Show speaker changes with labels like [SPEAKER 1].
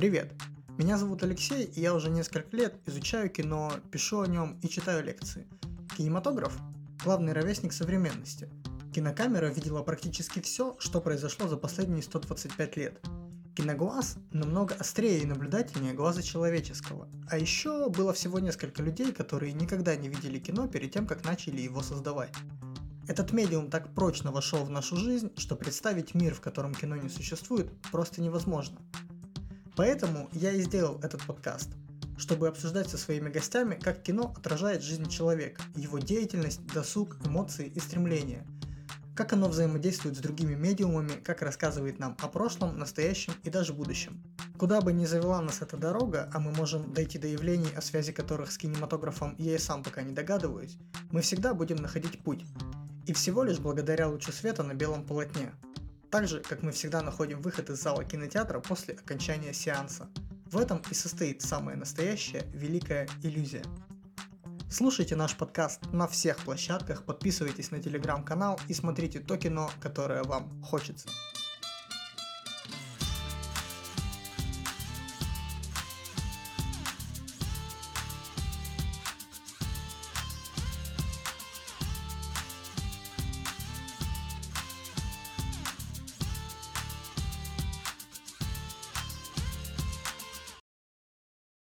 [SPEAKER 1] Привет! Меня зовут Алексей, и я уже несколько лет изучаю кино, пишу о нем и читаю лекции. Кинематограф – главный ровесник современности. Кинокамера видела практически все, что произошло за последние 125 лет. Киноглаз намного острее и наблюдательнее глаза человеческого. А еще было всего несколько людей, которые никогда не видели кино перед тем, как начали его создавать. Этот медиум так прочно вошел в нашу жизнь, что представить мир, в котором кино не существует, просто невозможно. Поэтому я и сделал этот подкаст, чтобы обсуждать со своими гостями, как кино отражает жизнь человека, его деятельность, досуг, эмоции и стремления, как оно взаимодействует с другими медиумами, как рассказывает нам о прошлом, настоящем и даже будущем. Куда бы ни завела нас эта дорога, а мы можем дойти до явлений, о связи которых с кинематографом я и сам пока не догадываюсь, мы всегда будем находить путь, и всего лишь благодаря лучу света на белом полотне. Так же, как мы всегда находим выход из зала кинотеатра после окончания сеанса. В этом и состоит самая настоящая великая иллюзия. Слушайте наш подкаст на всех площадках, подписывайтесь на телеграм-канал и смотрите то кино, которое вам хочется.